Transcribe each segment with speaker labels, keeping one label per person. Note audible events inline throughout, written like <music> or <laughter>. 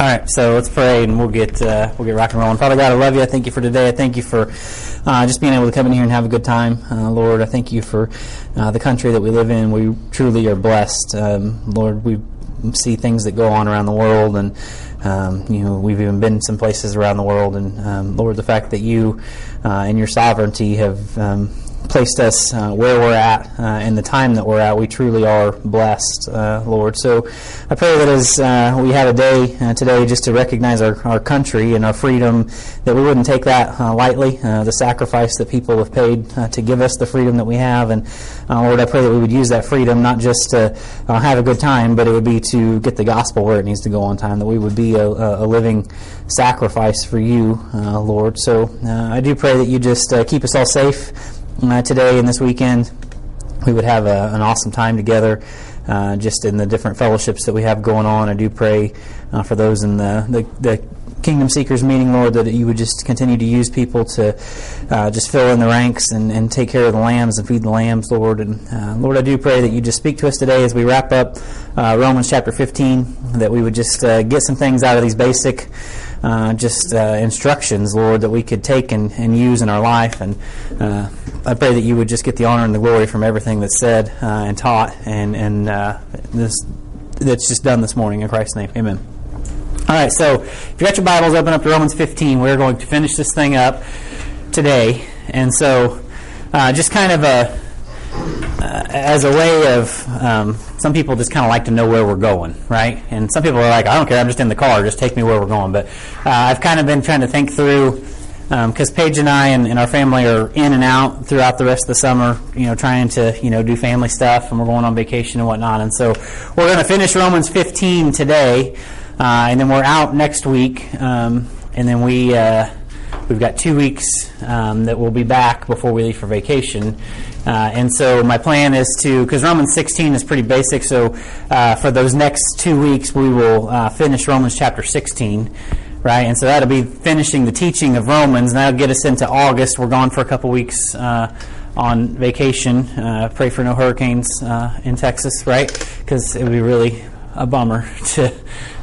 Speaker 1: All right, so let's pray and we'll get uh, we'll get rock and rolling. Father God, I love you. I thank you for today. I thank you for uh, just being able to come in here and have a good time, uh, Lord. I thank you for uh, the country that we live in. We truly are blessed, um, Lord. We see things that go on around the world, and um, you know we've even been some places around the world. And um, Lord, the fact that you uh, in your sovereignty have um, placed us uh, where we're at uh, the time that we're at, we truly are blessed, uh, Lord. So I pray that as uh, we have a day uh, today just to recognize our, our country and our freedom, that we wouldn't take that uh, lightly, the sacrifice that people have paid to give us the freedom that we have. And Lord, I pray that we would use that freedom not just to have a good time, but it would be to get the gospel where it needs to go on time, that we would be a, a living sacrifice for you, Lord. So I do pray that you just keep us all safe uh, today and this weekend. We would have a, an awesome time together. Uh, just in the different fellowships that we have going on, I do pray uh, for those in the, the, the Kingdom Seekers meeting, Lord, that you would just continue to use people to uh, just fill in the ranks and, and take care of the lambs and feed the lambs, Lord. And uh, Lord, I do pray that you just speak to us today as we wrap up uh, Romans chapter 15, that we would just uh, get some things out of these basic uh, just uh, instructions, Lord, that we could take and, and use in our life. And uh, I pray that you would just get the honor and the glory from everything that's said uh, and taught and, and uh, this that's just done this morning. In Christ's name, amen. All right, so if you got your Bibles, open up to Romans 15. We're going to finish this thing up today. And so, just kind of a as a way of um, some people just kind of like to know where we're going, right? And some people are like, I don't care, I'm just in the car, just take me where we're going. But uh, I've kind of been trying to think through because um, Paige and I and, and, our family are in and out throughout the rest of the summer, you know, trying to you know do family stuff, and we're going on vacation and whatnot. And so we're going to finish Romans 15 today, uh, and then we're out next week, um, and then we. Uh, we've got two weeks um, that we'll be back before we leave for vacation. Uh, and so my plan is to, because Romans 16 is pretty basic, so uh, for those next two weeks we will uh, finish Romans chapter 16, right? And so that'll be finishing the teaching of Romans, and that'll get us into August. We're gone for a couple weeks uh, on vacation. Uh, pray for no hurricanes uh, in Texas, right? Because it would be really a bummer <laughs> to,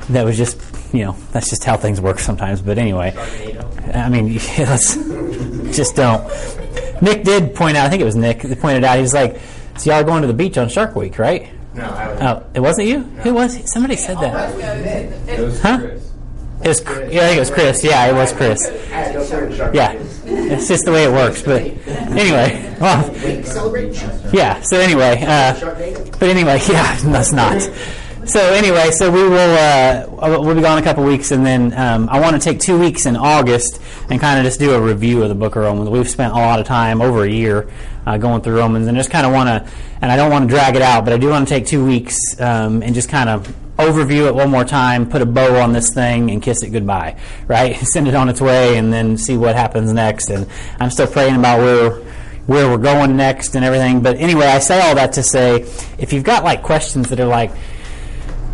Speaker 1: that was just, you know, that's just how things work sometimes. But anyway, I mean, <laughs> let's just don't. Nick did point out. I think it was Nick that pointed out. He was like, "So y'all are going to the beach on Shark Week, right?"
Speaker 2: No, I was.
Speaker 1: Oh, it wasn't you. No. Who was? Somebody said that.
Speaker 2: It was
Speaker 1: huh?
Speaker 2: Chris.
Speaker 1: It was. Yeah, I think it was Chris. Yeah, it was Chris. Yeah, it's just the way it works. But anyway, well, yeah. So anyway, uh, but anyway, <laughs> yeah, that's not so anyway, so we will uh, we'll be gone a couple weeks, and then um, I want to take two weeks in August and kind of just do a review of the Book of Romans. We've spent a lot of time, over a year, uh, going through Romans, and just kind of want to, and I don't want to drag it out, but I do want to take two weeks um, and just kind of overview it one more time, put a bow on this thing, and kiss it goodbye. <laughs> Right, send it on its way, and then see what happens next. And I'm still praying about where where we're going next and everything. But anyway, I say all that to say, if you've got like questions that are like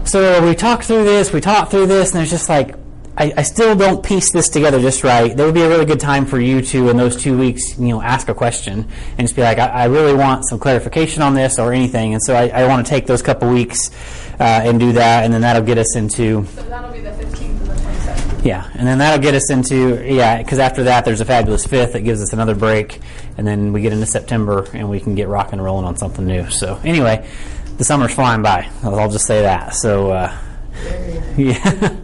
Speaker 1: so we talked through this, we talked through this, and there's just like, I, I, still don't piece this together just right. There would be a really good time for you to, in those two weeks, you know, ask a question and just be like, I, I really want some clarification on this or anything. And so I, I want to take those couple weeks uh, and do that, and then that'll get us into.
Speaker 3: So that'll be the 15th and the 27th.
Speaker 1: Yeah, and then that'll get us into yeah, because after that there's a fabulous fifth that gives us another break, and then we get into September and we can get rocking and rolling on something new. So anyway, the summer's flying by. I'll just say that. So, uh, <laughs> yeah.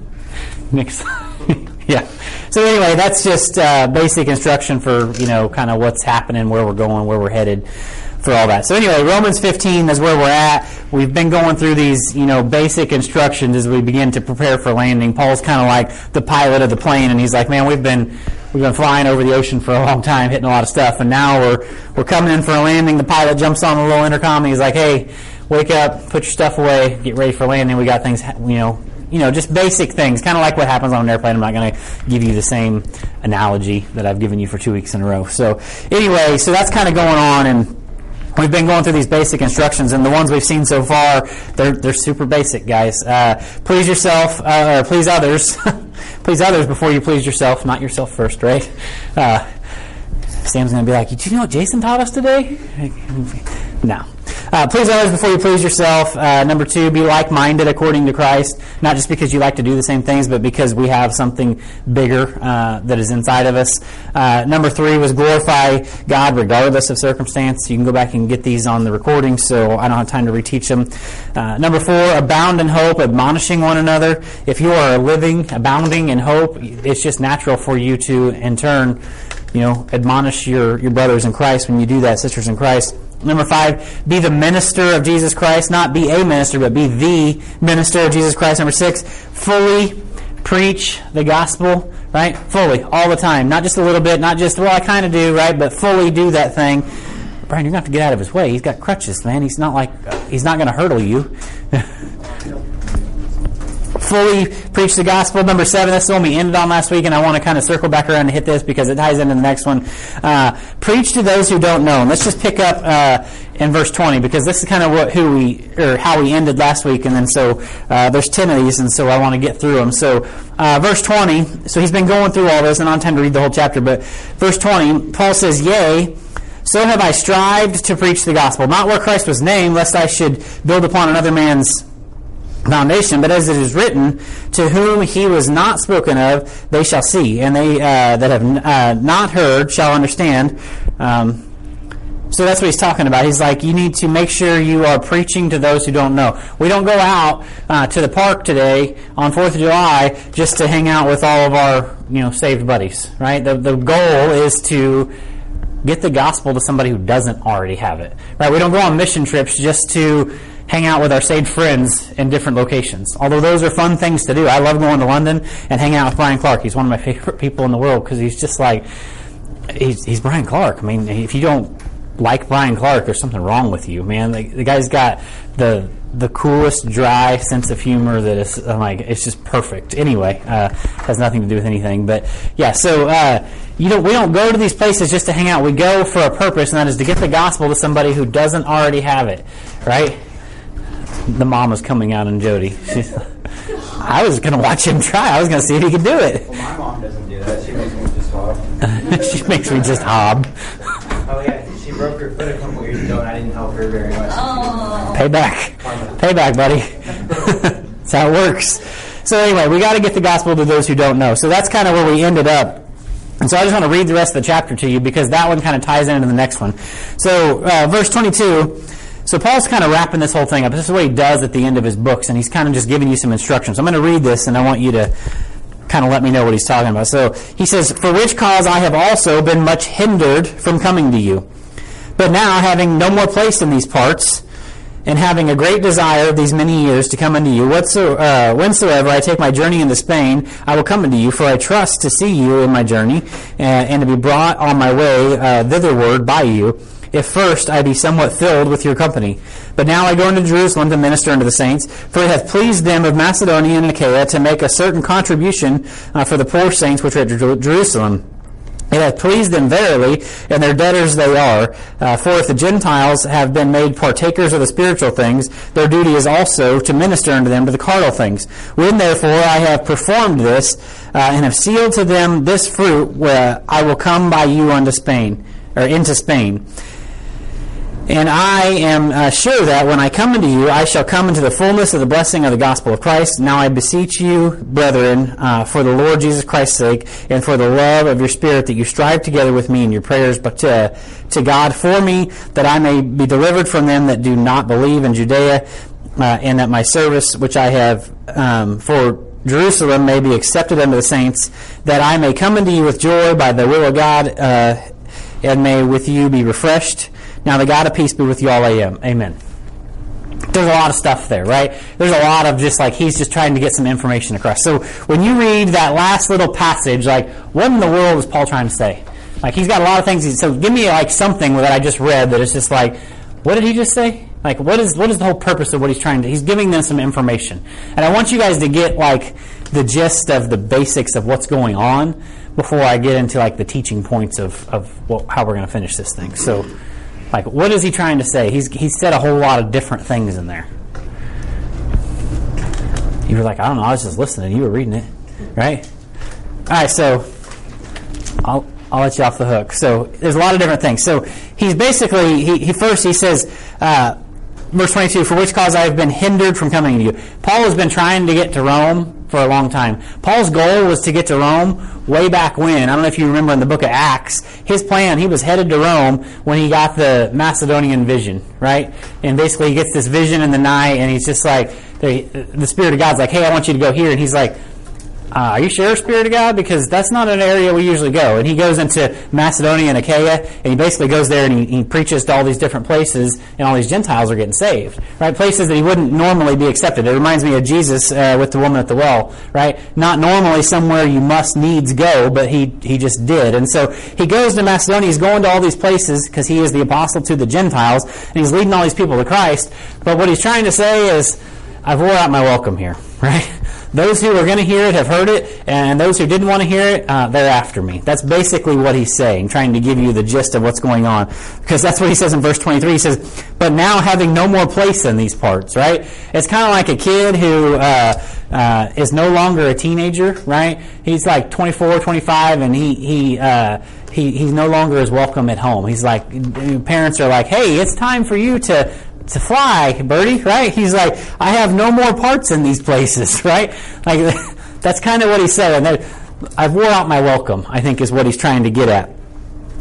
Speaker 1: Next. <laughs> yeah. So anyway, that's just uh, basic instruction for you know kind of what's happening, where we're going, where we're headed, for all that. So anyway, Romans 15 is where we're at. We've been going through these you know basic instructions as we begin to prepare for landing. Paul's kind of like the pilot of the plane, and he's like, man, we've been we've been flying over the ocean for a long time, hitting a lot of stuff, and now we're we're coming in for a landing. The pilot jumps on the little intercom, and he's like, hey wake up, put your stuff away, get ready for landing. We got things, you know, you know, just basic things, kind of like what happens on an airplane. I'm not going to give you the same analogy that I've given you for two weeks in a row. So anyway, so that's kind of going on, and we've been going through these basic instructions, and the ones we've seen so far, they're they're super basic, guys. Uh, please yourself, uh, or please others, <laughs> please others before you please yourself, not yourself first, right? Uh, Sam's going to be like, "Did you know what Jason taught us today?" <laughs> No. Uh, please others before you please yourself. Uh, number two, be like-minded according to Christ, not just because you like to do the same things, but because we have something bigger uh, that is inside of us. Uh, number three was glorify God regardless of circumstance. You can go back and get these on the recording, so I don't have time to reteach them. Uh, number four, abound in hope, admonishing one another. If you are living, abounding in hope, it's just natural for you to, in turn, you know, admonish your, your brothers in Christ when you do that, sisters in Christ. Number five, be the minister of Jesus Christ, not be a minister, but be the minister of Jesus Christ. Number six, fully preach the gospel, right? Fully, all the time. Not just a little bit, not just, well, I kind of do, right? But fully do that thing. Brian, you're going to have to get out of his way. He's got crutches, man. He's not like, he's not going to hurdle you. <laughs> fully preach the gospel. Number seven, that's the one we ended on last week, and I want to kind of circle back around and hit this because it ties into the next one. Uh, preach to those who don't know. And let's just pick up uh, in verse 20 because this is kind of what who we or how we ended last week, and then so uh, there's 10 of these, and so I want to get through them. So uh, verse 20. So he's been going through all this, and I time to read the whole chapter, but verse 20, Paul says, "Yea." So have I strived to preach the gospel, not where Christ was named, lest I should build upon another man's foundation, but as it is written, to whom he was not spoken of, they shall see, and they uh, that have uh, not heard shall understand. Um, so that's what he's talking about. He's like, you need to make sure you are preaching to those who don't know. We don't go out uh, to the park today on Fourth of July just to hang out with all of our you know saved buddies, right? The the goal is to get the gospel to somebody who doesn't already have it, right? We don't go on mission trips just to hang out with our saved friends in different locations. Although those are fun things to do. I love going to London and hanging out with Brian Clark. He's one of my <laughs> favorite people in the world because he's just like, he's, he's Brian Clark. I mean, if you don't like Brian Clark, there's something wrong with you, man. The, the guy's got the the coolest, dry sense of humor that is I'm like it's just perfect. Anyway, uh, has nothing to do with anything, but yeah. So uh, you know, we don't go to these places just to hang out. We go for a purpose, and that is to get the gospel to somebody who doesn't already have it, right? The mom is coming out on Jody. <laughs> I was going to watch him try. I was going to see if he could do it.
Speaker 2: Well, my mom doesn't do that. She makes me just hob. <laughs>
Speaker 1: she makes me just hob.
Speaker 2: Oh yeah, she broke her foot a couple years ago, and I didn't help her very much.
Speaker 3: Oh.
Speaker 1: Payback, payback, buddy. <laughs> that's how it works. So anyway, we got to get the gospel to those who don't know. So that's kind of where we ended up. And so I just want to read the rest of the chapter to you because that one kind of ties into the next one. So uh, verse 22. So Paul's kind of wrapping this whole thing up. This is what he does at the end of his books, and he's kind of just giving you some instructions. I'm going to read this, and I want you to kind of let me know what he's talking about. So he says, For which cause I have also been much hindered from coming to you. But now, having no more place in these parts, and having a great desire these many years to come unto you, uh, whensoever I take my journey into Spain, I will come unto you, for I trust to see you in my journey, uh, and to be brought on my way uh, thitherward by you if first I be somewhat filled with your company. But now I go into Jerusalem to minister unto the saints, for it hath pleased them of Macedonia and Achaia to make a certain contribution uh, for the poor saints which are at Jerusalem. It hath pleased them verily, and their debtors they are. Uh, for if the Gentiles have been made partakers of the spiritual things, their duty is also to minister unto them to the carnal things. When therefore I have performed this, uh, and have sealed to them this fruit, where I will come by you unto Spain, or into Spain. And I am uh, sure that when I come unto you, I shall come into the fullness of the blessing of the gospel of Christ. Now I beseech you, brethren, uh, for the Lord Jesus Christ's sake, and for the love of your Spirit, that you strive together with me in your prayers, but to, to God for me, that I may be delivered from them that do not believe in Judea, uh, and that my service, which I have um, for Jerusalem, may be accepted unto the saints, that I may come unto you with joy by the will of God, uh, and may with you be refreshed. Now the God of peace be with you all. Amen. There's a lot of stuff there, right? There's a lot of just like he's just trying to get some information across. So when you read that last little passage, like what in the world is Paul trying to say? Like he's got a lot of things. So give me like something that I just read that is just like, what did he just say? Like what is what is the whole purpose of what he's trying to? He's giving them some information, and I want you guys to get like the gist of the basics of what's going on before I get into like the teaching points of of what, how we're going to finish this thing. So. Like, what is he trying to say? He's, he said a whole lot of different things in there. You were like, I don't know, I was just listening. You were reading it, right? All right, so I'll, I'll let you off the hook. So there's a lot of different things. So he's basically, he, he first he says, uh, verse 22, for which cause I have been hindered from coming to you. Paul has been trying to get to Rome for a long time. Paul's goal was to get to Rome way back when. I don't know if you remember in the book of Acts, his plan, he was headed to Rome when he got the Macedonian vision, right? And basically he gets this vision in the night and he's just like, the, the Spirit of God's like, hey, I want you to go here. And he's like, uh, are you sure, Spirit of God? Because that's not an area we usually go. And he goes into Macedonia and Achaia, and he basically goes there and he, he, preaches to all these different places, and all these Gentiles are getting saved, right? Places that he wouldn't normally be accepted. It reminds me of Jesus uh, with the woman at the well, right? Not normally somewhere you must needs go, but he, he just did. And so he goes to Macedonia, he's going to all these places because he is the apostle to the Gentiles, and he's leading all these people to Christ. But what he's trying to say is, I've wore out my welcome here, <laughs> right? Those who are going to hear it have heard it, and those who didn't want to hear it, uh, they're after me. That's basically what he's saying, trying to give you the gist of what's going on. Because that's what he says in verse 23. He says, But now having no more place in these parts, right? It's kind of like a kid who uh, uh, is no longer a teenager, right? He's like 24, 25, and he, he, uh, he, he's no longer as welcome at home. He's like, parents are like, hey, it's time for you to to fly, Birdie, right? He's like, I have no more parts in these places, <laughs> right? Like, <laughs> that's kind of what he's saying. I've wore out my welcome, I think is what he's trying to get at.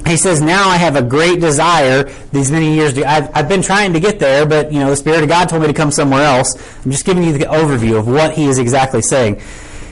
Speaker 1: He says, now I have a great desire these many years. To, I've, I've been trying to get there, but, you know, the Spirit of God told me to come somewhere else. I'm just giving you the overview of what he is exactly saying.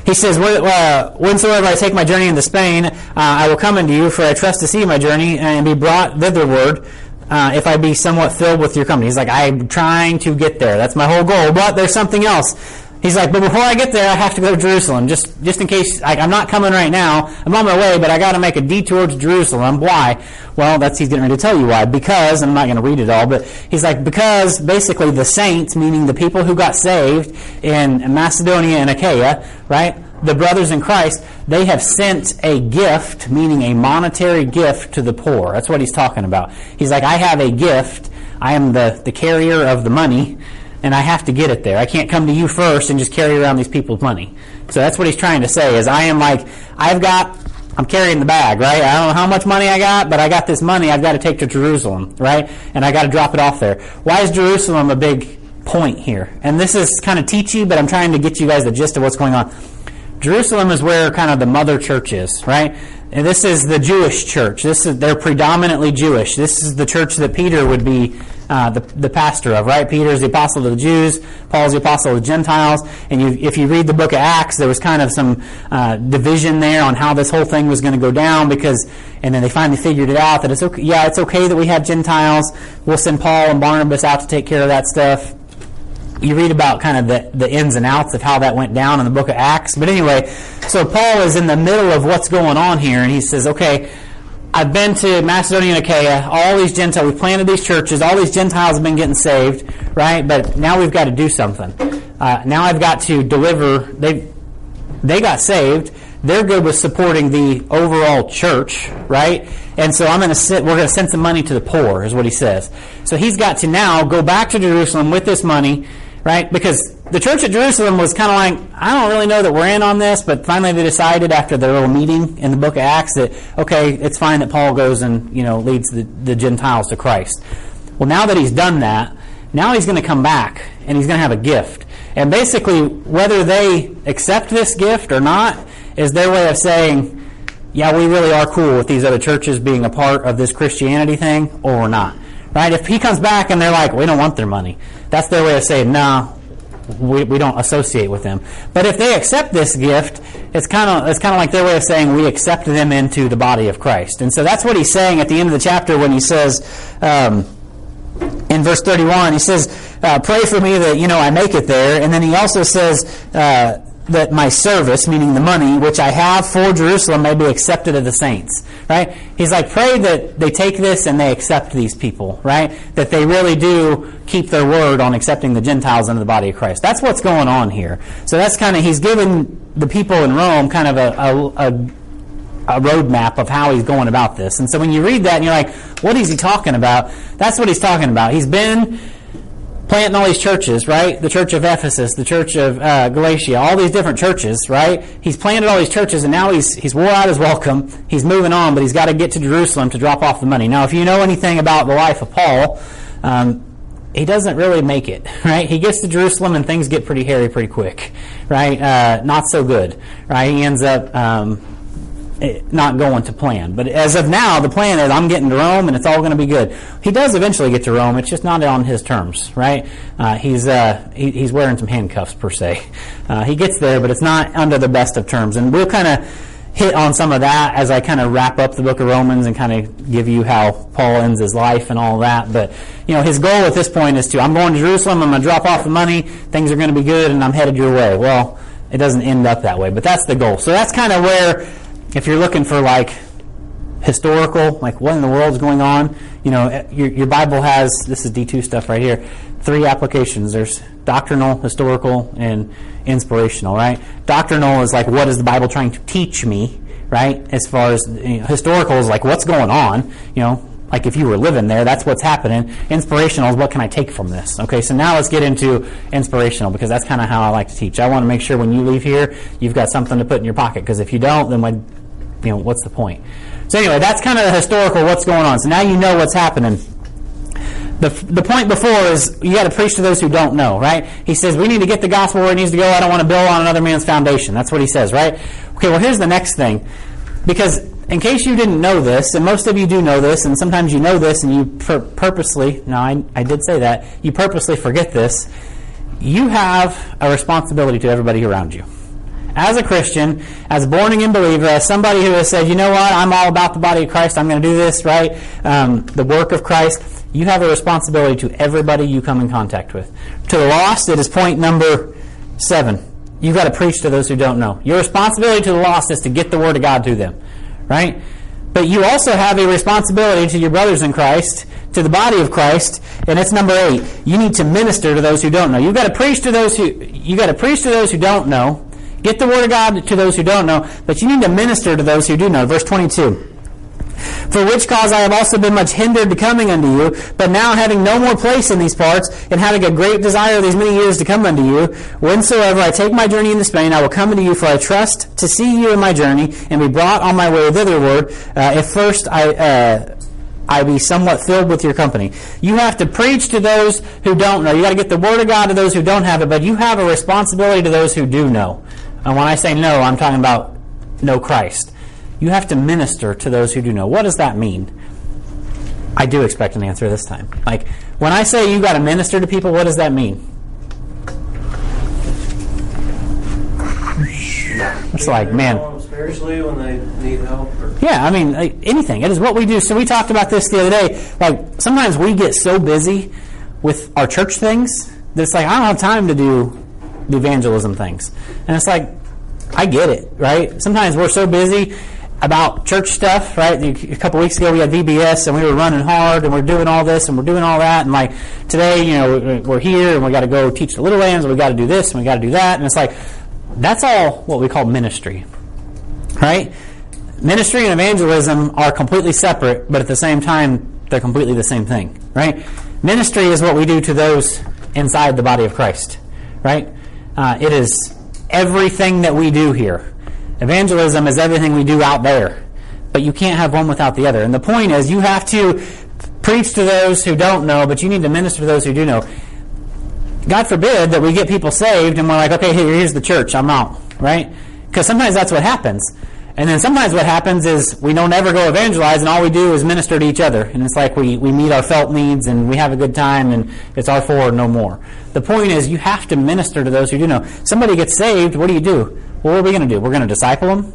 Speaker 1: He says, uh, Whensoever I take my journey into Spain, uh, I will come unto you, for I trust to see my journey and be brought thitherward uh, if I be somewhat filled with your company. He's like, I'm trying to get there. That's my whole goal. But there's something else. He's like, but before I get there, I have to go to Jerusalem. Just, just in case, like, I'm not coming right now. I'm on my way, but I got to make a detour to Jerusalem. Why? Well, that's he's getting ready to tell you why. Because I'm not going to read it all, but he's like, because basically the saints, meaning the people who got saved in Macedonia and Achaia, right? The brothers in Christ, they have sent a gift, meaning a monetary gift to the poor. That's what he's talking about. He's like, I have a gift. I am the, the carrier of the money, and I have to get it there. I can't come to you first and just carry around these people's money. So that's what he's trying to say is I am like, I've got, I'm carrying the bag, right? I don't know how much money I got, but I got this money I've got to take to Jerusalem, right? And I got to drop it off there. Why is Jerusalem a big point here? And this is kind of teachy, but I'm trying to get you guys the gist of what's going on. Jerusalem is where kind of the mother church is, right? And this is the Jewish church. This is they're predominantly Jewish. This is the church that Peter would be uh, the, the pastor of, right? Peter's the apostle to the Jews. Paul's the apostle to the Gentiles. And you, if you read the book of Acts, there was kind of some uh, division there on how this whole thing was going to go down because, and then they finally figured it out that it's okay. Yeah, it's okay that we have Gentiles. We'll send Paul and Barnabas out to take care of that stuff you read about kind of the, the ins and outs of how that went down in the book of Acts. But anyway, so Paul is in the middle of what's going on here, and he says, okay, I've been to Macedonia and Achaia, all these Gentiles, we've planted these churches, all these Gentiles have been getting saved, right? But now we've got to do something. Uh, now I've got to deliver, they, they got saved, they're good with supporting the overall church, right? And so I'm going to sit, we're going to send some money to the poor, is what he says. So he's got to now go back to Jerusalem with this money, right? Because the church at Jerusalem was kind of like, I don't really know that we're in on this, but finally they decided after their little meeting in the book of Acts that, okay, it's fine that Paul goes and, you know, leads the, the Gentiles to Christ. Well, now that he's done that, now he's going to come back and he's going to have a gift. And basically, whether they accept this gift or not is their way of saying, yeah, we really are cool with these other churches being a part of this Christianity thing, or we're not. Right? If he comes back and they're like, we don't want their money, that's their way of saying, no, we, we don't associate with them. But if they accept this gift, it's kind of it's kind of like their way of saying we accept them into the body of Christ. And so that's what he's saying at the end of the chapter when he says. Um, in verse 31, he says, uh, "Pray for me that you know I make it there." And then he also says, uh, that my service, meaning the money, which I have for Jerusalem, may be accepted of the saints. Right? He's like, pray that they take this and they accept these people, right? That they really do keep their word on accepting the Gentiles into the body of Christ. That's what's going on here. So that's kind of, he's given the people in Rome kind of a, a, a a roadmap of how he's going about this. And so when you read that and you're like, what is he talking about? That's what he's talking about. He's been planting all these churches, right? The church of Ephesus, the church of uh, Galatia, all these different churches, right? He's planted all these churches, and now he's he's wore out his welcome. He's moving on, but he's got to get to Jerusalem to drop off the money. Now, if you know anything about the life of Paul, um, he doesn't really make it, <laughs> right? He gets to Jerusalem and things get pretty hairy pretty quick, right? Uh, not so good, right? He ends up um, eh, not going to plan. But as of now, the plan is I'm getting to Rome and it's all going to be good. He does eventually get to Rome. It's just not on his terms, right? Uh, he's uh, he, he's wearing some handcuffs per se. Uh, he gets there, but it's not under the best of terms. And we'll kind of hit on some of that as I kind of wrap up the book of Romans and kind of give you how Paul ends his life and all that. But, you know, his goal at this point is to, I'm going to Jerusalem, I'm going to drop off the money, things are going to be good, and I'm headed your way. Well, it doesn't end up that way, but that's the goal. So that's kind of where, if you're looking for like historical, like what in the world is going on, you know, eh, your, your Bible has, this is D2 stuff right here, three applications. There's doctrinal, historical, and inspirational, right? Doctrinal is like, what is the Bible trying to teach me, right? As far as you know, historical is like, what's going on, you know? Like if you were living there, that's what's happening. Inspirational is what can I take from this? Okay, so now let's get into inspirational because that's kind of how I like to teach. I want to make sure when you leave here, you've got something to put in your pocket because if you don't, then when, you know, what's the point? So anyway, that's kind of the historical what's going on. So now you know what's happening. The, the point before is you got to preach to those who don't know, right? He says we need to get the gospel where it needs to go. I don't want to build on another man's foundation. That's what he says, right? Okay, well here's the next thing. Because in case you didn't know this, and most of you do know this, and sometimes you know this and you pur- purposely, no, I, I did say that, you purposely forget this, you have a responsibility to everybody around you as a Christian, as a born again believer, as somebody who has said, you know what, I'm all about the body of Christ, I'm going to do this, right? Um, the work of Christ, you have a responsibility to everybody you come in contact with. To the lost, it is point number seven. You've got to preach to those who don't know. Your responsibility to the lost is to get the Word of God to them, right? But you also have a responsibility to your brothers in Christ, to the body of Christ, and it's number eight. You need to minister to those who don't know. You've got to preach to those who you got to preach to those who don't know. Get the word of God to those who don't know, but you need to minister to those who do know. Verse 22. For which cause I have also been much hindered to coming unto you, but now having no more place in these parts, and having a great desire these many years to come unto you, whensoever I take my journey into Spain, I will come unto you, for I trust to see you in my journey, and be brought on my way thitherward, uh, if first I, uh, I be somewhat filled with your company. You have to preach to those who don't know. You got to get the word of God to those who don't have it, but you have a responsibility to those who do know. And when I say know, I'm talking about know Christ. You have to minister to those who do know. What does that mean? I do expect an answer this time. Like, when I say you got to minister to people, what does that mean? It's like, man.
Speaker 4: Spiritually, when they need help.
Speaker 1: Yeah, I mean, anything. It is what we do. So we talked about this the other day. Like, sometimes we get so busy with our church things that it's like, I don't have time to do the evangelism things. And it's like, I get it, right? Sometimes we're so busy about church stuff, right? A couple weeks ago we had VBS and we were running hard and we're doing all this and we're doing all that and like today, you know, we're here and we got to go teach the little lambs and we got to do this and we got to do that and it's like that's all what we call ministry, right? Ministry and evangelism are completely separate, but at the same time they're completely the same thing, right? Ministry is what we do to those inside the body of Christ, right? Uh, it is everything that we do here Evangelism is everything we do out there. But you can't have one without the other. And the point is, you have to preach to those who don't know, but you need to minister to those who do know. God forbid that we get people saved and we're like, okay, here's the church, I'm out, right? Because sometimes that's what happens. And then sometimes what happens is we don't ever go evangelize and all we do is minister to each other. And it's like we, we meet our felt needs and we have a good time and it's our four no more. The point is you have to minister to those who do know. Somebody gets saved, what do you do? Well, what are we going to do? We're going to disciple them.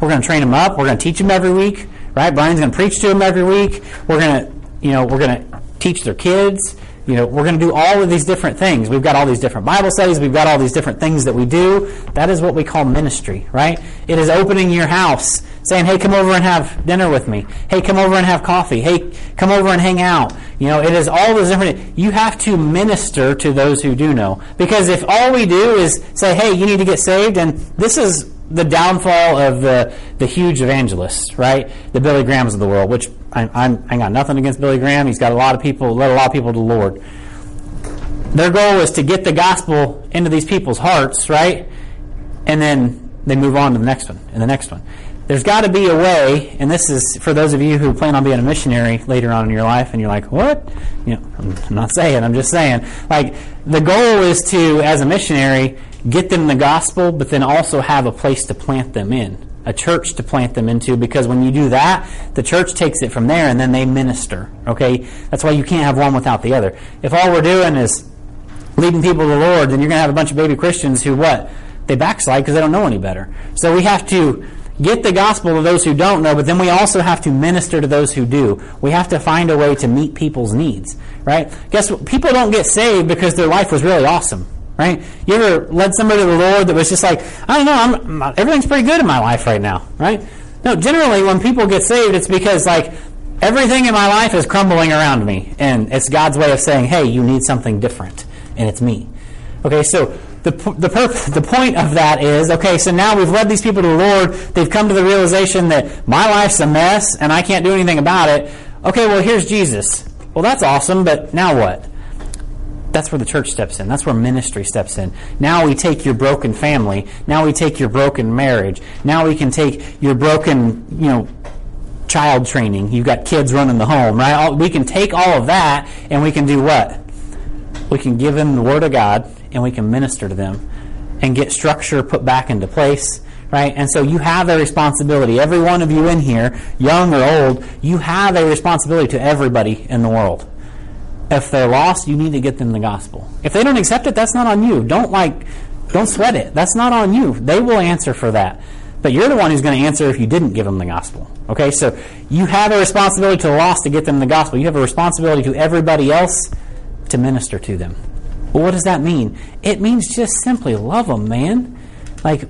Speaker 1: We're going to train them up. We're going to teach them every week, right? Brian's going to preach to them every week. We're going to, you know, we're going to teach their kids. You know, we're going to do all of these different things. We've got all these different Bible studies. We've got all these different things that we do. That is what we call ministry, right? It is opening your house, saying, "Hey, come over and have dinner with me. Hey, come over and have coffee. Hey, come over and hang out." You know, it is all those different. You have to minister to those who do know, because if all we do is say, "Hey, you need to get saved," and this is the downfall of the, the huge evangelists, right? The Billy Grahams of the world, which I, I'm, I got nothing against Billy Graham. He's got a lot of people, led a lot of people to the Lord. Their goal is to get the gospel into these people's hearts, right? And then they move on to the next one and the next one. There's got to be a way, and this is for those of you who plan on being a missionary later on in your life, and you're like, what? You know, I'm not saying, I'm just saying. Like, the goal is to, as a missionary, get them the gospel, but then also have a place to plant them in, a church to plant them into, because when you do that, the church takes it from there and then they minister. Okay? That's why you can't have one without the other. If all we're doing is leading people to the Lord, then you're going to have a bunch of baby Christians who what? They backslide because they don't know any better. So we have to get the gospel to those who don't know, but then we also have to minister to those who do. We have to find a way to meet people's needs, right? Guess what? People don't get saved because their life was really awesome, right? You ever led somebody to the Lord that was just like, I don't know, I'm, everything's pretty good in my life right now, right? No, generally when people get saved, it's because like everything in my life is crumbling around me, and it's God's way of saying, hey, you need something different, and it's me. Okay, so the, the, the point of that is okay, so now we've led these people to the Lord. They've come to the realization that my life's a mess and I can't do anything about it. Okay, well, here's Jesus. Well, that's awesome, but now what? That's where the church steps in. That's where ministry steps in. Now we take your broken family. Now we take your broken marriage. Now we can take your broken, you know, child training. You've got kids running the home, right? We can take all of that and we can do what? We can give them the Word of God and we can minister to them and get structure put back into place, right? And so you have a responsibility. Every one of you in here, young or old, you have a responsibility to everybody in the world. If they're lost, you need to get them the gospel. If they don't accept it, that's not on you. Don't like, don't sweat it. That's not on you. They will answer for that. But you're the one who's going to answer if you didn't give them the gospel. Okay, so you have a responsibility to the lost to get them the gospel. You have a responsibility to everybody else to minister to them. Well, what does that mean? It means just simply love them, man. Like,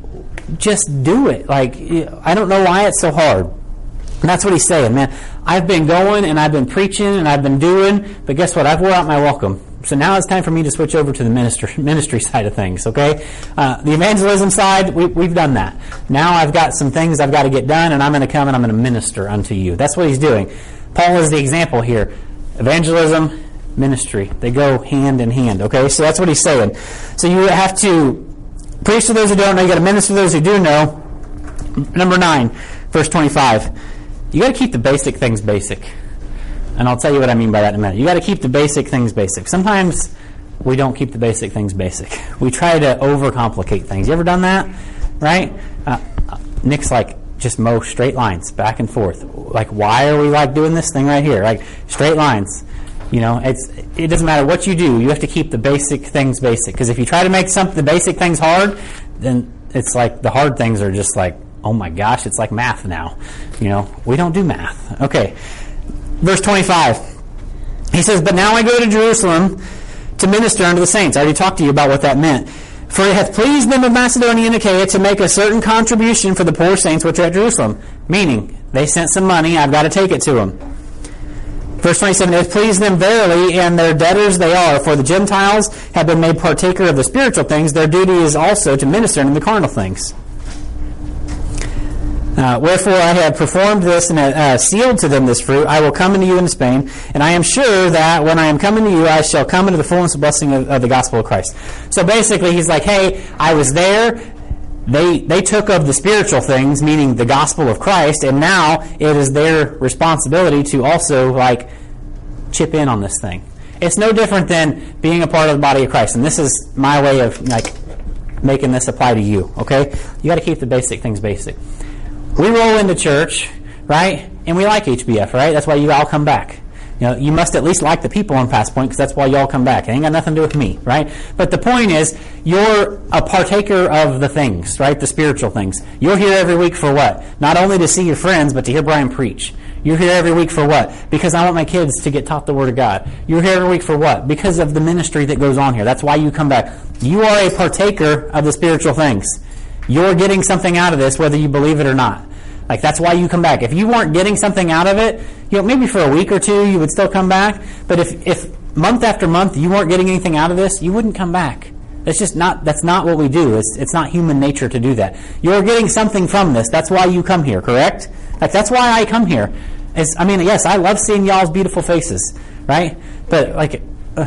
Speaker 1: just do it. Like, I don't know why it's so hard. And that's what he's saying, man. I've been going and I've been preaching and I've been doing, but guess what? I've wore out my welcome. So now it's time for me to switch over to the ministry, <laughs> ministry side of things, okay? Uh, the evangelism side, we, we've done that. Now I've got some things I've got to get done and I'm going to come and I'm going to minister unto you. That's what he's doing. Paul is the example here. Evangelism, ministry. They go hand in hand. Okay, so that's what he's saying. So you have to preach to those who don't know. You got to minister to those who do know. Number nine, verse twenty-five. You got to keep the basic things basic, and I'll tell you what I mean by that in a minute. You got to keep the basic things basic. Sometimes we don't keep the basic things basic. We try to overcomplicate things. You ever done that? Right? Uh, Nick's like, just mow straight lines back and forth. Like, why are we like doing this thing right here? Like straight lines. You know, it's it doesn't matter what you do. You have to keep the basic things basic. Because if you try to make some the basic things hard, then it's like the hard things are just like, oh my gosh, it's like math now. You know, we don't do math. Okay, verse twenty-five. He says, "But now I go to Jerusalem to minister unto the saints." I already talked to you about what that meant. For it hath pleased them of Macedonia and Achaia to make a certain contribution for the poor saints which are at Jerusalem. Meaning, they sent some money, I've got to take it to them. Verse 27, It pleased them verily, and their debtors they are. For the Gentiles have been made partaker of the spiritual things, their duty is also to minister in the carnal things. Uh, wherefore I have performed this and uh, sealed to them this fruit. I will come unto you in Spain, and I am sure that when I am coming to you, I shall come into the fullness of blessing of, of the gospel of Christ. So basically, he's like, hey, I was there. They, they took of the spiritual things, meaning the gospel of Christ, and now it is their responsibility to also like chip in on this thing. It's no different than being a part of the body of Christ, and this is my way of like making this apply to you. Okay, you got to keep the basic things basic. We roll into church, right, and we like HBF, right? That's why you all come back. You know, you must at least like the people on Pass Point because that's why y'all come back. It ain't got nothing to do with me, right? But the point is, you're a partaker of the things, right? The spiritual things. You're here every week for what? Not only to see your friends, but to hear Brian preach. You're here every week for what? Because I want my kids to get taught the Word of God. You're here every week for what? Because of the ministry that goes on here. That's why you come back. You are a partaker of the spiritual things. You're getting something out of this, whether you believe it or not. Like that's why you come back. If you weren't getting something out of it, you know, maybe for a week or two you would still come back. But if, if month after month you weren't getting anything out of this, you wouldn't come back. That's just not that's not what we do. It's it's not human nature to do that. You're getting something from this. That's why you come here, correct? Like that's why I come here. It's, I mean, yes, I love seeing y'all's beautiful faces, right? But like uh,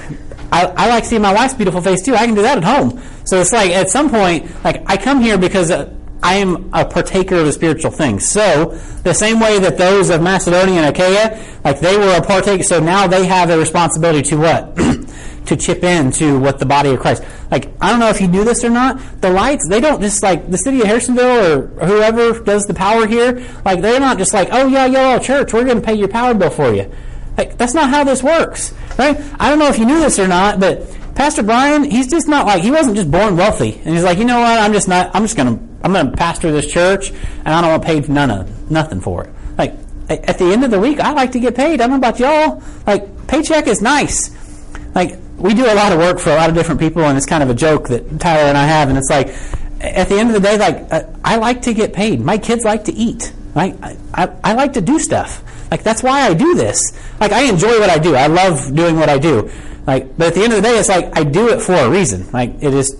Speaker 1: I, I like seeing my wife's beautiful face too. I can do that at home. So it's like at some point, like I come here because uh, I am a partaker of the spiritual things. So, the same way that those of Macedonia and Achaia, like they were a partaker, so now they have a responsibility to what? <clears throat> to chip in to what the body of Christ. Like, I don't know if you knew this or not, the lights, they don't just like, the city of Harrisonville or whoever does the power here, like, they're not just like, oh yeah, y'all church, we're going to pay your power bill for you. Like, that's not how this works, right? I don't know if you knew this or not, but Pastor Brian, he's just not like, he wasn't just born wealthy. And he's like, you know what, I'm just not, I'm just going to, I'm going to pastor this church, and I don't want paid none of, nothing for it. Like, at the end of the week, I like to get paid. I don't know about y'all. Like, paycheck is nice. Like, we do a lot of work for a lot of different people, and it's kind of a joke that Tyler and I have, and it's like, at the end of the day, like, uh, I like to get paid. My kids like to eat. Like, I, I like to do stuff. Like, that's why I do this. Like, I enjoy what I do. I love doing what I do. Like, but at the end of the day, it's like, I do it for a reason. Like, it is,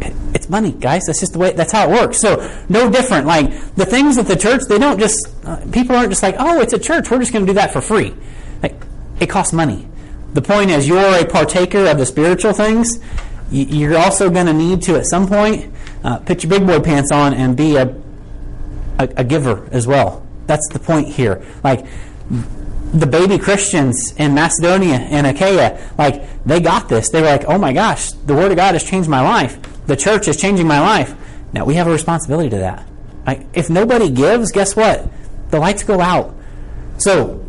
Speaker 1: it's money, guys. That's just the way, that's how it works. So, no different. Like, the things at the church, they don't just, uh, people aren't just like, oh, it's a church. We're just going to do that for free. Like, it costs money. The point is, you're a partaker of the spiritual things. You're also going to need to, at some point, uh, put your big boy pants on and be a, a, a giver as well. That's the point here. Like, the baby Christians in Macedonia and Achaia, like, they got this. They were like, oh my gosh, the Word of God has changed my life. The church is changing my life. Now, we have a responsibility to that. If nobody gives, guess what? The lights go out. So,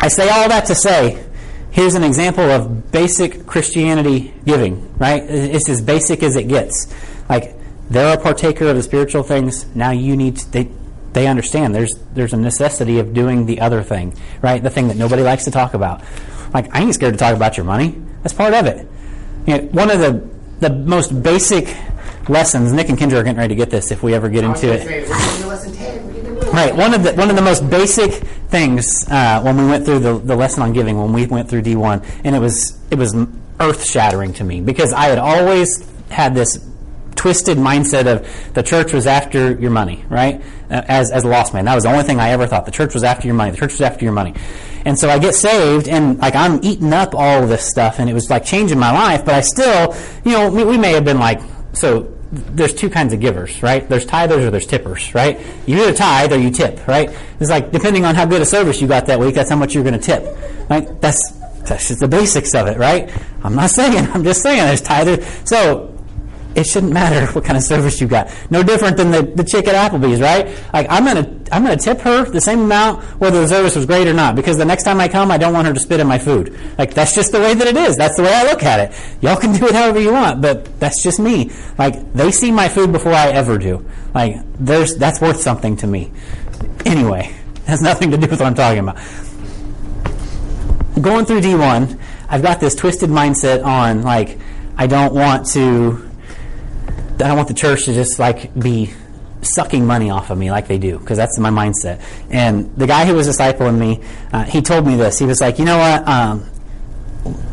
Speaker 1: I say all that to say, here's an example of basic Christianity giving, right? It's as basic as it gets. Like, they're a partaker of the spiritual things. Now you need to, they, they understand there's, there's a necessity of doing the other thing, right? The thing that nobody likes to talk about. Like, I ain't scared to talk about your money. That's part of it. You know, one of the, the most basic lessons, Nick and Kendra are getting ready to get this if we ever get into it. Right. One of the one of the most basic things uh, when we went through the, the lesson on giving when we went through D one, and it was it was earth shattering to me because I had always had this twisted mindset of the church was after your money, right? As as a lost man, that was the only thing I ever thought. The church was after your money. The church was after your money. And so I get saved, and like I'm eating up all of this stuff, and it was like changing my life. But I still, you know, we, we may have been like so there's two kinds of givers, right? There's tithers or there's tippers, right? You either tithe or you tip, right? It's like depending on how good a service you got that week, that's how much you're going to tip, right? That's that's just the basics of it, right? I'm not <laughs> saying, I'm just saying there's tithers. So it shouldn't matter <laughs> what kind of service you got. No different than the, the chick at Applebee's, right? Like I'm gonna I'm gonna tip her the same amount whether the service was great or not, because the next time I come I don't want her to spit in my food. Like that's just the way that it is. That's the way I look at it. Y'all can <laughs> do it however you want, but that's just me. Like they see my food before I ever do. Like there's that's worth something to me. Anyway, has nothing to do with what I'm talking about. Going through D1, I've got this twisted mindset on like I don't want to I don't want the church to just like be sucking money off of me like they do because that's my mindset. And the guy who was discipling me, uh, he told me this. He was like, you know what? Um,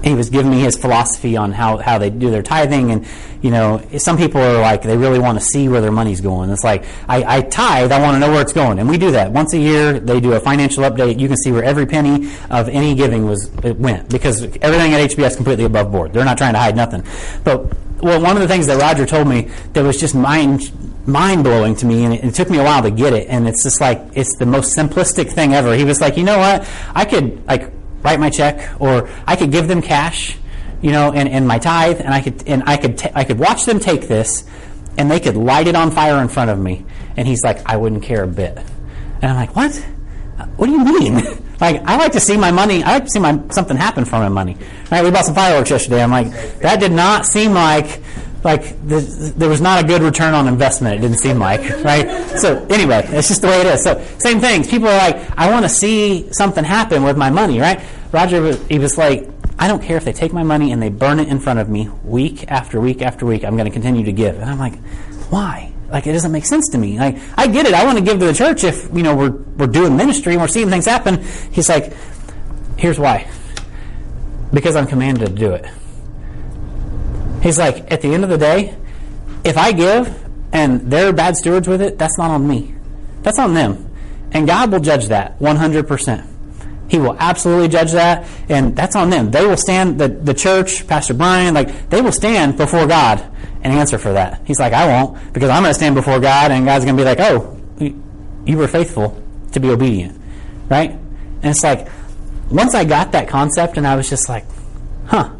Speaker 1: he was giving me his philosophy on how, how they do their tithing and you know some people are like they really want to see where their money's going it's like I, I tithe i want to know where it's going and we do that once a year they do a financial update you can see where every penny of any giving was went because everything at hbs is completely above board they're not trying to hide nothing but well, one of the things that Roger told me that was just mind mind blowing to me, and it, it, took me a while to get it. And it's just like it's the most simplistic thing ever. He was like, you know what? I could like write my check, or I could give them cash, you know, and, and my tithe, and I could and I could t- I could watch them take this, and they could light it on fire in front of me. And he's like, I wouldn't care a bit. And I'm like, what? What do you mean? <laughs> like, I like to see my money. I like to see my something happen for my money. Right? We bought some fireworks yesterday. I'm like, that did not seem like like the, there was not a good return on investment. It didn't seem like right. So anyway, it's just the way it is. So same things. People are like, I want to see something happen with my money. Right? Roger, he was like, I don't care if they take my money and they burn it in front of me week after week after week. I'm going to continue to give. And I'm like, why? Like it doesn't make sense to me. Like I get it. I want to give to the church if you know we're we're doing ministry and we're seeing things happen. He's like, here's why. Because I'm commanded to do it. He's like, at the end of the day, if I give and they're bad stewards with it, that's not on me. That's on them. And God will judge that 100%. He will absolutely judge that, and that's on them. They will stand, the, the church, Pastor Brian, like, they will stand before God and answer for that. He's like, I won't, because I'm going to stand before God, and God's going to be like, oh, you were faithful to be obedient, right? And it's like, once I got that concept, and I was just like, huh,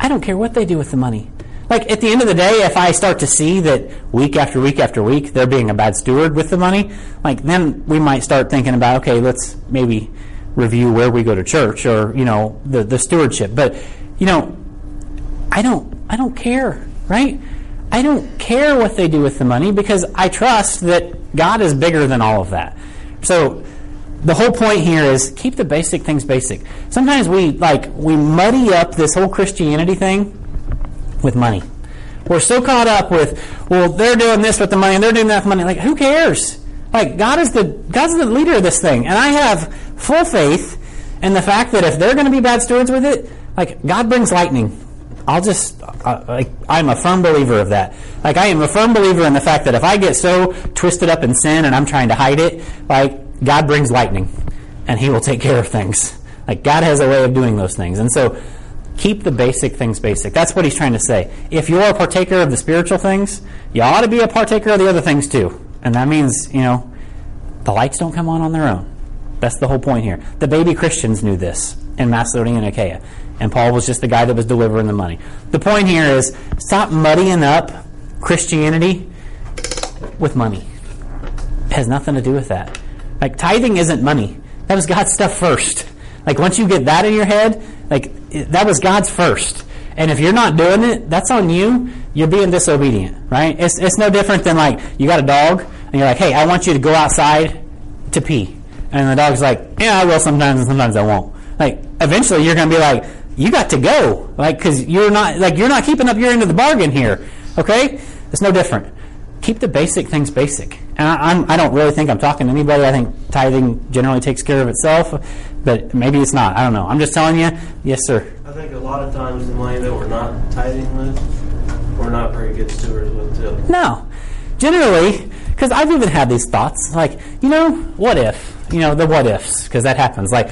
Speaker 1: I don't care what they do with the money. Like, at the end of the day, if I start to see that week after week after week they're being a bad steward with the money, like, then we might start thinking about, okay, let's maybe review where we go to church or, you know, the, the stewardship. But, you know, I don't, I don't care, right? I don't care what they do with the money because I trust that God is bigger than all of that. So, the whole point here is keep the basic things basic. Sometimes we like we muddy up this whole Christianity thing with money. We're so caught up with, well, they're doing this with the money and they're doing that with money. Like, who cares? Like, God is the God's the leader of this thing, and I have full faith in the fact that if they're going to be bad stewards with it, like God brings lightning. I'll just, uh, like, I'm a firm believer of that. Like, I am a firm believer in the fact that if I get so twisted up in sin and I'm trying to hide it, like, God brings lightning and He will take care of things. Like, God has a way of doing those things. And so, keep the basic things basic. That's what He's trying to say. If you're a partaker of the spiritual things, you ought to be a partaker of the other things too. And that means, you know, the lights don't come on on their own. That's the whole point here. The baby Christians knew this in Macedonia and Achaia. And Paul was just the guy that was delivering the money. The point here is stop muddying up Christianity with money. It has nothing to do with that. Like tithing isn't money. That was God's stuff first. Like once you get that in your head, like that was God's first. And if you're not doing it, that's on you. You're being disobedient, right? It's, it's no different than like you got a dog and you're like, hey, I want you to go outside to pee. And the dog's like, yeah, I will sometimes and sometimes I won't. Like eventually you're going to be like, you got to go. Like, cause you're not, like you're not keeping up your end of the bargain here. Okay? It's no different keep the basic things basic. And I, I'm, I do not really think I'm talking to anybody. I think tithing generally takes care of itself, but maybe it's not. I don't know. I'm just telling you. Yes, sir.
Speaker 4: I think a lot of times the money that we're not tithing with, we're not very good stewards with too.
Speaker 1: No, generally, because I've even had these thoughts. Like, you know, what if? You know, the what ifs, because that happens. Like,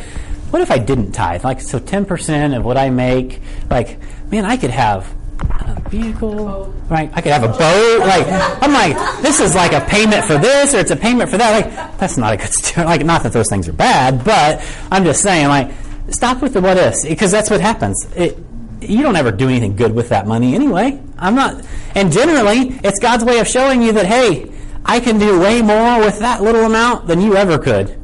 Speaker 1: what if I didn't tithe? Like, so 10% of what I make, like, man, I could have a vehicle, right? I could have a boat. Like, I'm like, this is like a payment for this, or it's a payment for that. Like, that's not a good <laughs> start. Like, not that those things are bad, but I'm just saying, like, stop with the what ifs, because that's what happens. It, you don't ever do anything good with that money anyway. I'm not, and generally, it's God's way of showing you that, hey, I can do way more with that little amount than you ever could,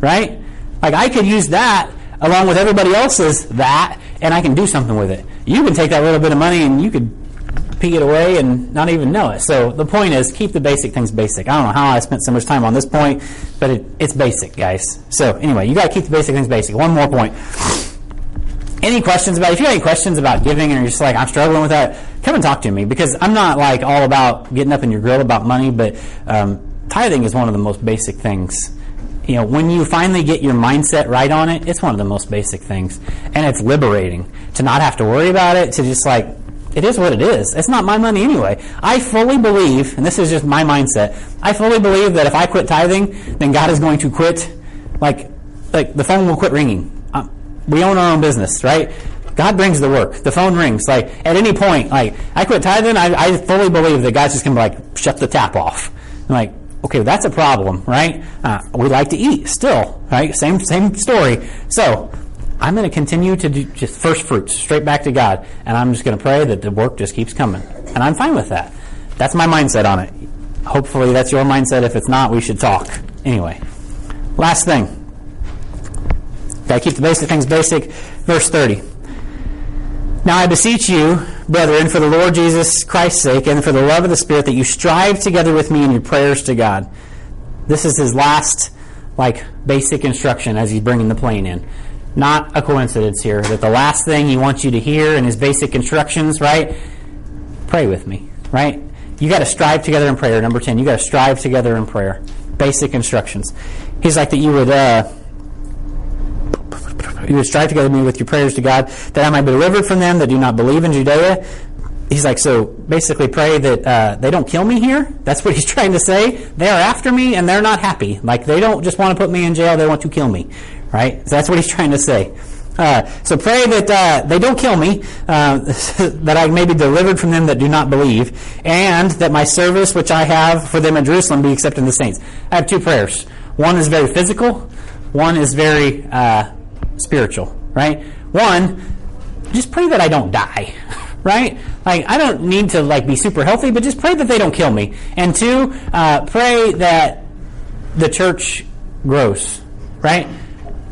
Speaker 1: right? Like, I could use that along with everybody else's that, and I can do something with it. You can take that little bit of money and you could pee it away and not even know it. So the point is, keep the basic things basic. I don't know how I spent so much time on this point, but it, it's basic, guys. So anyway, you got to keep the basic things basic. One more point. Any questions about? If you have any questions about giving and you're just like I'm struggling with that, come and talk to me because I'm not like all about getting up in your grill about money, but um, tithing is one of the most basic things you know, when you finally get your mindset right on it, it's one of the most basic things. And it's liberating to not have to worry about it, to just like, it is what it is. It's not my money anyway. I fully believe, and this is just my mindset, I fully believe that if I quit tithing, then God is going to quit, like, like the phone will quit ringing. We own our own business, right? God brings the work. The phone rings. Like, at any point, like, I quit tithing, I, I fully believe that God's just to, like, shut the tap off. I'm like, Okay, that's a problem, right? Uh, we like to eat still, right? Same same story. So I'm to continue to do just first fruits straight back to God, and I'm just to pray that the work just keeps coming, and I'm fine with that. That's my mindset on it. Hopefully, that's your mindset. If it's not, we should talk. Anyway, last thing. To keep the basic things basic. Verse 30. Now I beseech you, brethren, for the Lord Jesus Christ's sake and for the love of the Spirit, that you strive together with me in your prayers to God. This is his last, like, basic instruction as he's bringing the plane in. Not a coincidence here that the last thing he wants you to hear in his basic instructions, right? Pray with me, right? You got to strive together in prayer. Number 10, you got to strive together in prayer. Basic instructions. He's like that you would, uh, you would strive together with me with your prayers to God, that I might be delivered from them that do not believe in Judea. He's like, so basically pray that uh, they don't kill me here. That's what he's <laughs> trying to say. They are after me and they're not happy. Like they don't just want to put me in jail, they want to kill me. right? So that's what he's <laughs> trying to say. Uh, so pray that uh, they don't kill me, uh, <laughs> that I may be delivered from them that do not believe, and that my service which I have for them in Jerusalem be accepted in the saints. I have two prayers. One is very physical. One is very uh, spiritual. Right? One, just pray that I don't die. <laughs> Right? Like I don't need to like be super healthy, but just pray that they don't kill me. And two, uh, pray that the church grows. Right?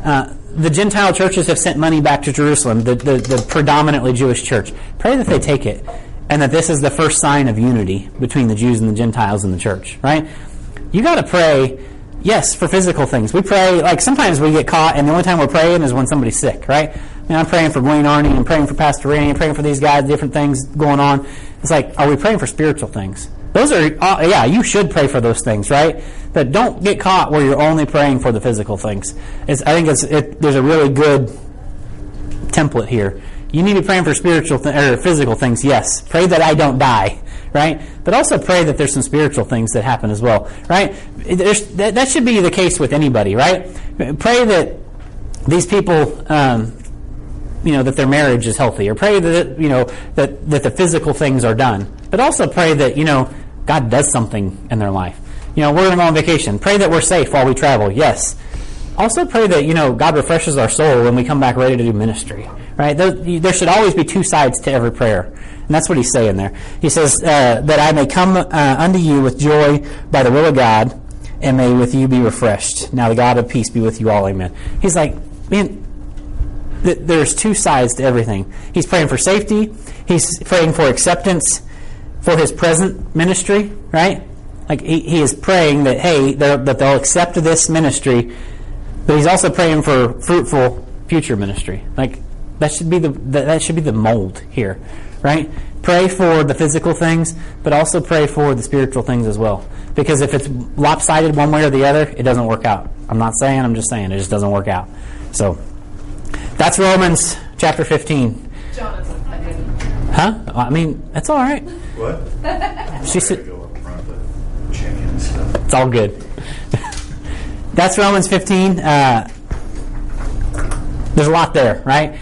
Speaker 1: Uh, the Gentile churches have sent money back to Jerusalem, the, the, the, predominantly Jewish church. Pray that they take it, and that this is the first sign of unity between the Jews and the Gentiles in the church, right? You got to pray, yes, for physical things. We pray, like sometimes we get caught, and the only time we're praying is when somebody's sick, right? I mean, I'm praying for Gwen Arney, I'm praying for Pastor Randy, I'm praying for these guys, different things going on. It's like, are we praying for spiritual things? Those are, uh, yeah, you should pray for those things, right? But don't get caught where you're only praying for the physical things. It's, I think it's, it, there's a really good template here. You need to be praying for spiritual th- or physical things, yes. Pray that I don't die, right? But also pray that there's some spiritual things that happen as well, right? That, that, should be the case with anybody, right? Pray that these people, um, you know, that their marriage is healthy, or pray that, you know, that, that the physical things are done. But also pray that, you know, God does something in their life. You know, we're going to go on vacation. Pray that we're safe while we travel. Yes. Also pray that, you know, God refreshes our soul when we come back ready to do ministry. Right? There, should always be two sides to every prayer. And that's what he's saying there. He says, uh, that I may come uh, unto you with joy by the will of God, and may with you be refreshed. Now the God of peace be with you all. Amen. He's like, man, th- there's two sides to everything. He's praying for safety. He's praying for acceptance for his present ministry, right? Like he, he is praying that hey, that they'll accept this ministry, but he's also praying for fruitful future ministry. Like that should be the that should be the mold here, right? Pray for the physical things, but also pray for the spiritual things as well. Because if it's lopsided one way or the other, it doesn't work out. I'm not saying, I'm just saying it just doesn't work out. So that's Romans chapter 15.
Speaker 3: Jonathan.
Speaker 1: Huh? I mean, that's all right.
Speaker 5: What? <laughs>
Speaker 1: She said,
Speaker 5: Go up front of chicken stuff.
Speaker 1: It's all good. <laughs> That's Romans 15. Uh, there's a lot there, right?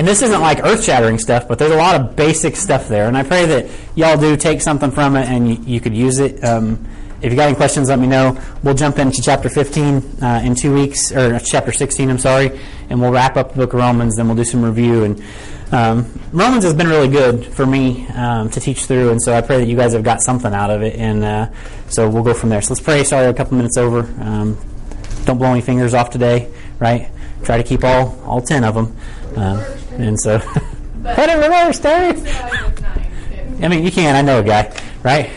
Speaker 1: And this isn't like earth shattering stuff, but there's a lot of basic stuff there. And I pray that y'all do take something from it and you, you could use it. Um, if you got any questions, let me know. We'll jump into chapter 15 uh, in two weeks, or chapter 16, I'm sorry, and we'll wrap up the book of Romans, then we'll do some review. And um, Romans has been really good for me um, to teach through, and so I pray that you guys have got something out of it. And uh, so we'll go from there. So let's pray. Sorry, a couple minutes over. Um, don't blow any fingers off today, right? Try to keep all all ten of them. Uh, and so, put it reverse, Terry. I mean, you can. I know a guy, right?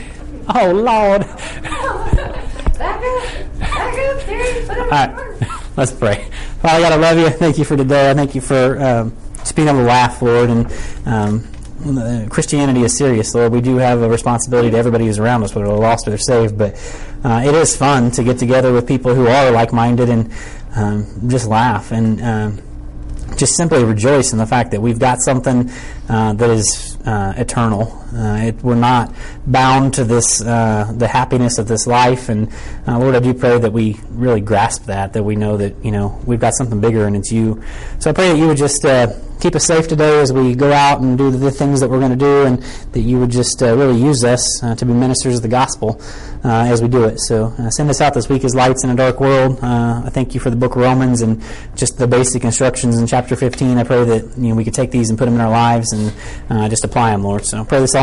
Speaker 1: Oh Lord. <laughs>
Speaker 3: Back up, back up, Terry. Put it
Speaker 1: All right, let's pray. Father God, I love you. Thank you for today. I thank you for um, just being able to laugh, Lord. And um, Christianity is serious, Lord. We do have a responsibility to everybody who's around us, whether they're lost or they're saved. But uh, it is fun to get together with people who are like-minded and um, just laugh and um, just simply rejoice in the fact that we've got something uh, that is uh, eternal. Uh, it, we're not bound to this, uh, the happiness of this life. And uh, Lord, I do pray that we really grasp that, that we know that you know we've got something bigger, and it's you. So I pray that you would just uh, keep us safe today as we go out and do the things that we're going to do, and that you would just really use us to be ministers of the gospel as we do it. So send us out this week as lights in a dark world. I thank you for the book of Romans and just the basic instructions in chapter 15. I pray that you know we could take these and put them in our lives and uh, just apply them, Lord. So I pray this all